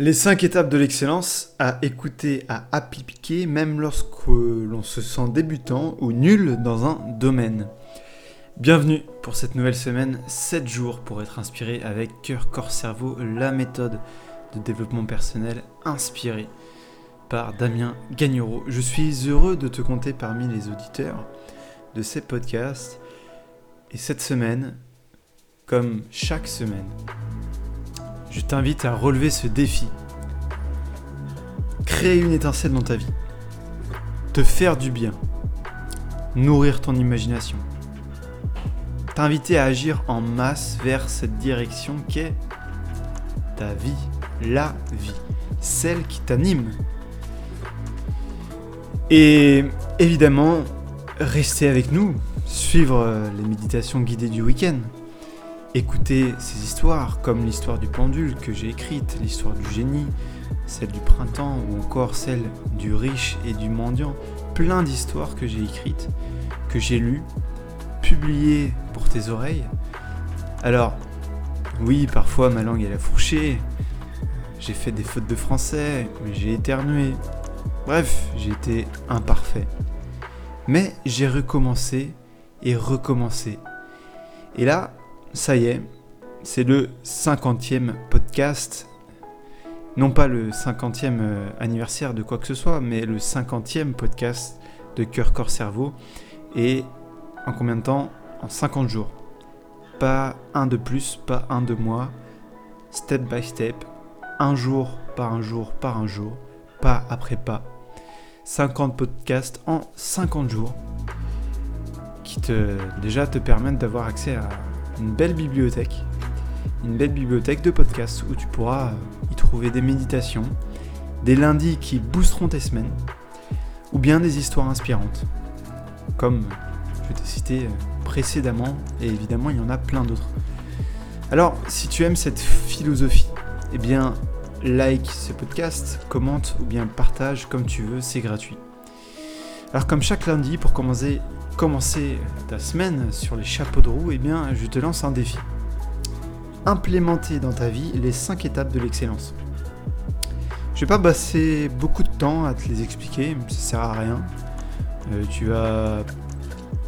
Les 5 étapes de l'excellence à écouter, à appliquer, même lorsque l'on se sent débutant ou nul dans un domaine. Bienvenue pour cette nouvelle semaine, 7 jours pour être inspiré avec cœur, corps, cerveau, la méthode de développement personnel inspirée par Damien Gagnereau. Je suis heureux de te compter parmi les auditeurs de ces podcasts. Et cette semaine, comme chaque semaine, je t'invite à relever ce défi. Créer une étincelle dans ta vie. Te faire du bien. Nourrir ton imagination. T'inviter à agir en masse vers cette direction qu'est ta vie, la vie, celle qui t'anime. Et évidemment, rester avec nous, suivre les méditations guidées du week-end, écouter ces histoires, comme l'histoire du pendule que j'ai écrite, l'histoire du génie, celle du printemps ou encore celle du riche et du mendiant, plein d'histoires que j'ai écrites, que j'ai lues, publiées pour tes oreilles. Alors, oui, parfois ma langue elle a fourché, j'ai fait des fautes de français, j'ai éternué. Bref, j'ai été imparfait. Mais j'ai recommencé et recommencé. Et là, ça y est, c'est le 50e podcast. Non pas le 50e euh, anniversaire de quoi que ce soit, mais le 50e podcast de Cœur, Corps, Cerveau. Et en combien de temps? En 50 jours. Pas un de plus, pas un de moins. Step by step. Un jour par un jour par un jour. Pas après pas. 50 podcasts en 50 jours. Qui te, déjà te permettent d'avoir accès à une belle bibliothèque, une belle bibliothèque de podcasts où tu pourras y trouver des méditations, des lundis qui boosteront tes semaines, ou bien des histoires inspirantes, comme je t'ai cité précédemment, et évidemment il y en a plein d'autres. Alors, si tu aimes cette philosophie, eh bien, like ce podcast, commente ou bien partage comme tu veux, c'est gratuit. Alors comme chaque lundi, pour commencer commencer ta semaine sur les chapeaux de roue, eh bien, je te lance un défi. Implémenter dans ta vie les 5 étapes de l'excellence. Je vais pas passer beaucoup de temps à te les expliquer, ça sert à rien. Euh, tu vas,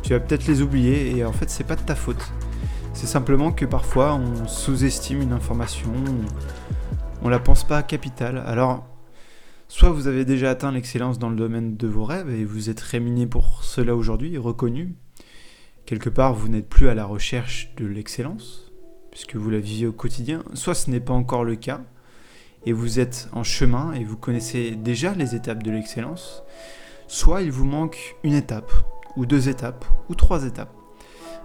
tu vas peut-être les oublier et en fait c'est pas de ta faute. C'est simplement que parfois on sous-estime une information, on la pense pas capitale. Alors Soit vous avez déjà atteint l'excellence dans le domaine de vos rêves et vous êtes rémuné pour cela aujourd'hui, reconnu. Quelque part, vous n'êtes plus à la recherche de l'excellence, puisque vous la vivez au quotidien. Soit ce n'est pas encore le cas, et vous êtes en chemin et vous connaissez déjà les étapes de l'excellence. Soit il vous manque une étape, ou deux étapes, ou trois étapes.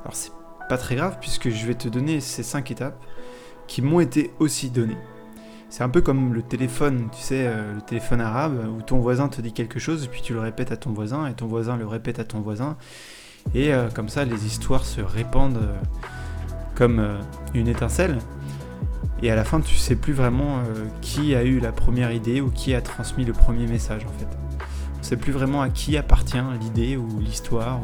Alors c'est pas très grave, puisque je vais te donner ces cinq étapes qui m'ont été aussi données. C'est un peu comme le téléphone, tu sais, euh, le téléphone arabe, où ton voisin te dit quelque chose, et puis tu le répètes à ton voisin, et ton voisin le répète à ton voisin. Et euh, comme ça, les histoires se répandent euh, comme une étincelle. Et à la fin, tu sais plus vraiment qui a eu la première idée ou qui a transmis le premier message, en fait. On sait plus vraiment à qui appartient l'idée ou l'histoire.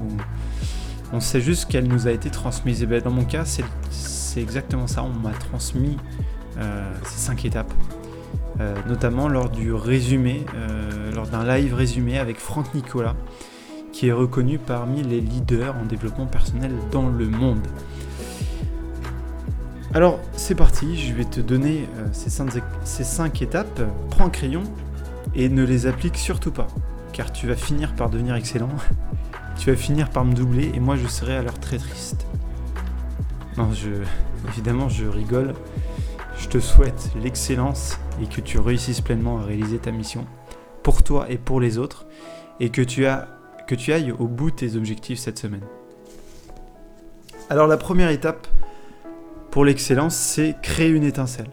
On sait juste qu'elle nous a été transmise. Et ben, dans mon cas, c'est exactement ça. On m'a transmis ces cinq étapes. Euh, notamment lors du résumé, euh, lors d'un live résumé avec Franck Nicolas, qui est reconnu parmi les leaders en développement personnel dans le monde. Alors c'est parti, je vais te donner ces, cinq, étapes. Prends un crayon et ne les applique surtout pas, car tu vas finir par devenir excellent. tu vas finir par me doubler et moi je serai alors très triste. Non, je, évidemment je rigole. Je te souhaite l'excellence et que tu réussisses pleinement à réaliser ta mission pour toi et pour les autres et que tu, ailles au bout de tes objectifs cette semaine. Alors la première étape pour l'excellence, c'est créer une étincelle.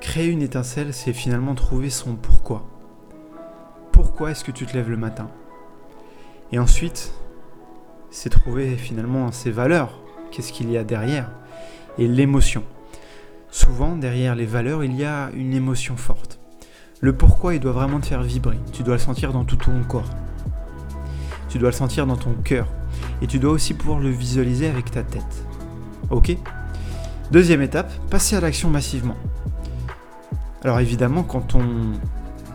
Créer une étincelle, c'est finalement trouver son pourquoi. Pourquoi est-ce que tu te lèves le matin? Et ensuite, c'est trouver finalement ses valeurs. Qu'est-ce qu'il y a derrière? Et l'émotion. Souvent, derrière les valeurs, il y a une émotion forte. Le pourquoi, il doit vraiment te faire vibrer. Tu dois le sentir dans tout ton corps. Tu dois le sentir dans ton cœur. Et tu dois aussi pouvoir le visualiser avec ta tête. Ok? Deuxième étape, passer à l'action massivement. Alors évidemment, quand on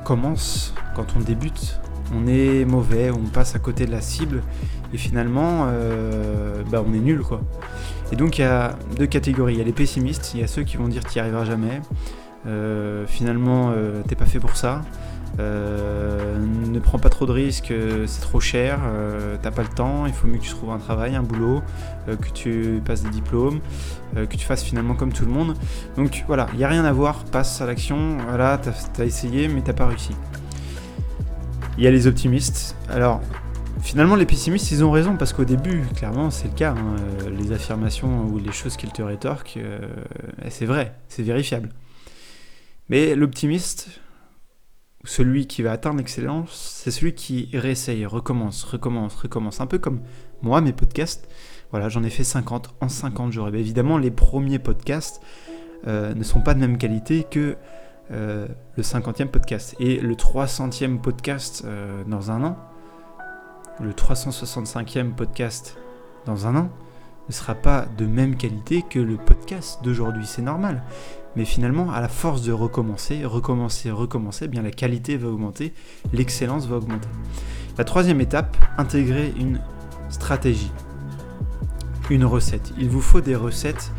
commence, quand on débute, on est mauvais, on passe à côté de la cible, et finalement, euh, bah, on est nul quoi. Et donc il y a deux catégories. Il y a les pessimistes, il y a ceux qui vont dire tu n'y arriveras jamais. Euh, finalement, euh, t'es pas fait pour ça. ne prends pas trop de risques, c'est trop cher, t'as pas le temps, il faut mieux que tu trouves un travail, un boulot, que tu passes des diplômes, que tu fasses finalement comme tout le monde. Donc voilà, il n'y a rien à voir, passe à l'action, voilà, t'as as essayé mais t'as pas réussi. Il y a les optimistes. Alors, finalement, les pessimistes, ils ont raison, parce qu'au début, clairement, c'est le cas. Hein, euh, les affirmations ou les choses qu'ils te rétorquent, euh, c'est vrai, c'est vérifiable. Mais l'optimiste, celui qui va atteindre l'excellence, c'est celui qui réessaye, recommence, recommence, recommence. Un peu comme moi, mes podcasts. Voilà, j'en ai fait 50 en 50 jours. Bien évidemment, les premiers podcasts euh, ne sont pas de même qualité que le 50e podcast. Et le 300e podcast dans un an, le 365e podcast dans un an, ne sera pas de même qualité que le podcast d'aujourd'hui. C'est normal. Mais finalement, à la force de recommencer, recommencer, recommencer, eh bien la qualité va augmenter, l'excellence va augmenter. La troisième étape, intégrer une stratégie, une recette. Il vous faut des recettes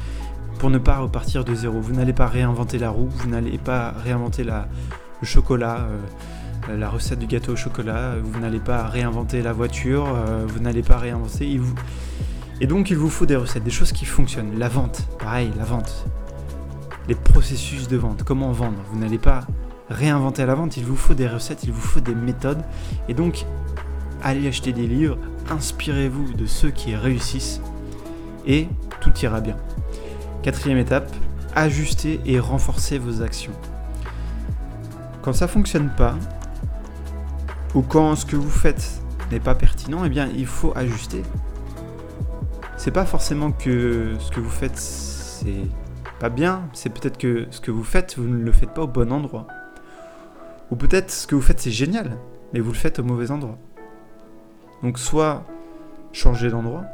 pour ne pas repartir de zéro. Vous n'allez pas réinventer la roue, vous n'allez pas réinventer le chocolat, euh, la recette du gâteau au chocolat, vous n'allez pas réinventer la voiture, euh, vous n'allez pas réinventer. Et donc il vous faut des recettes, des choses qui fonctionnent. La vente, pareil, la vente. Les processus de vente, comment vendre. Vous n'allez pas réinventer la vente, il vous faut des recettes, il vous faut des méthodes. Et donc, allez acheter des livres, inspirez-vous de ceux qui réussissent et tout ira bien. Quatrième étape, ajuster et renforcer vos actions. Quand ça fonctionne pas, ou quand ce que vous faites n'est pas pertinent, eh bien il faut ajuster. C'est pas forcément que ce que vous faites c'est pas bien, c'est peut-être que ce que vous faites, vous ne le faites pas au bon endroit. Ou peut-être ce que vous faites c'est génial, mais vous le faites au mauvais endroit. Donc soit changer d'endroit,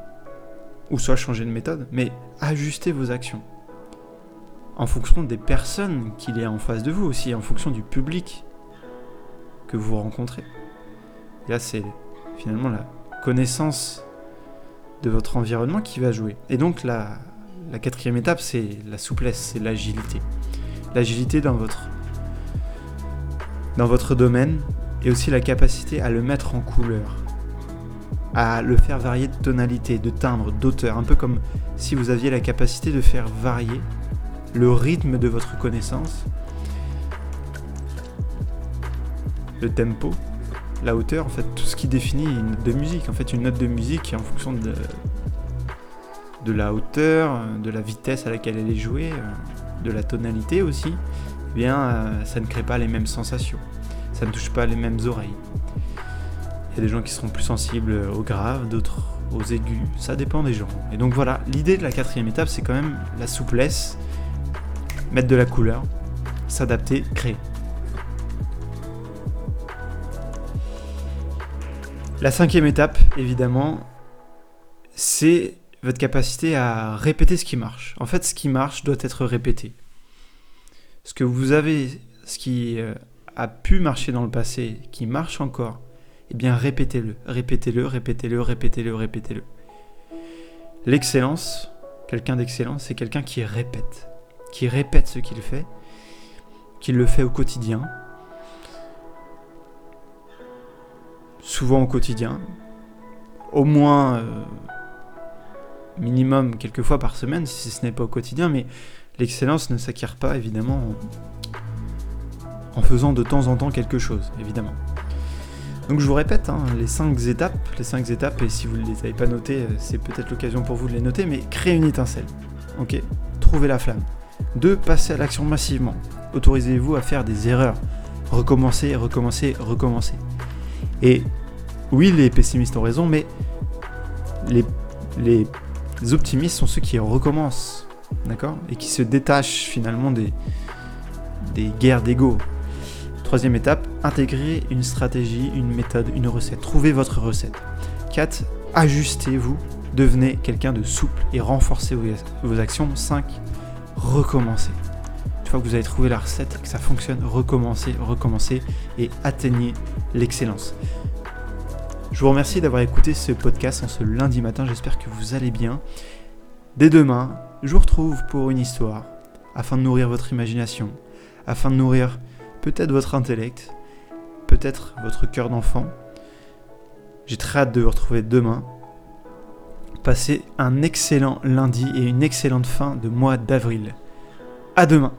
ou soit changer de méthode, mais ajustez vos actions. En fonction des personnes qu'il y a en face de vous aussi, en fonction du public que vous rencontrez. Là, c'est finalement la connaissance de votre environnement qui va jouer. Et donc la, la quatrième étape, c'est la souplesse, c'est l'agilité. L'agilité dans votre, dans votre domaine et aussi la capacité à le mettre en couleur à le faire varier de tonalité, de timbre, d'auteur, un peu comme si vous aviez la capacité de faire varier le rythme de votre connaissance, le tempo, la hauteur, en fait, tout ce qui définit une note de musique. En fait, une note de musique en fonction de, la hauteur, de la vitesse à laquelle elle est jouée, de la tonalité aussi, eh bien, euh, ça ne crée pas les mêmes sensations. Ça ne touche pas les mêmes oreilles. Il y a des gens qui seront plus sensibles aux graves, d'autres aux aigus, ça dépend des gens. Et donc voilà, l'idée de la quatrième étape, c'est quand même la souplesse, mettre de la couleur, s'adapter, créer. La cinquième étape, évidemment, c'est votre capacité à répéter ce qui marche. En fait, ce qui marche doit être répété. Ce que vous avez, ce qui euh, a pu marcher dans le passé, qui marche encore, eh bien répétez-le, répétez-le, répétez-le, répétez-le, répétez-le. L'excellence, quelqu'un d'excellent, c'est quelqu'un qui répète, qui répète ce qu'il fait, qui le fait au quotidien, souvent au quotidien, au moins euh, minimum quelques fois par semaine, si ce n'est pas au quotidien, mais l'excellence ne s'acquiert pas évidemment en faisant de temps en temps quelque chose, évidemment. Donc je vous répète, hein, les 5 étapes, les 5 étapes, et si vous ne les avez pas notées, euh, c'est peut-être l'occasion pour vous de les noter, mais créez une étincelle. Ok? Trouvez la flamme. 2. Passez à l'action massivement. Autorisez-vous à faire des erreurs. Recommencez, recommencez, recommencez. Et oui, les pessimistes ont raison, mais les, optimistes sont ceux qui recommencent. D'accord? Et qui se détachent finalement des, guerres d'ego. Troisième étape, intégrer une stratégie, une méthode, une recette. Trouvez votre recette. 4. Ajustez-vous, devenez quelqu'un de souple et renforcez vos actions. 5. Recommencez. Que vous avez trouvé la recette, que ça fonctionne, recommencez, recommencez et atteignez l'excellence. Je vous remercie d'avoir écouté ce podcast en ce lundi matin, j'espère que vous allez bien. Dès demain, je vous retrouve pour une histoire, afin de nourrir votre imagination, afin de nourrir peut-être votre intellect, peut-être votre cœur d'enfant. J'ai très hâte de vous retrouver demain. Passez un excellent lundi et une excellente fin de mois d'avril. À demain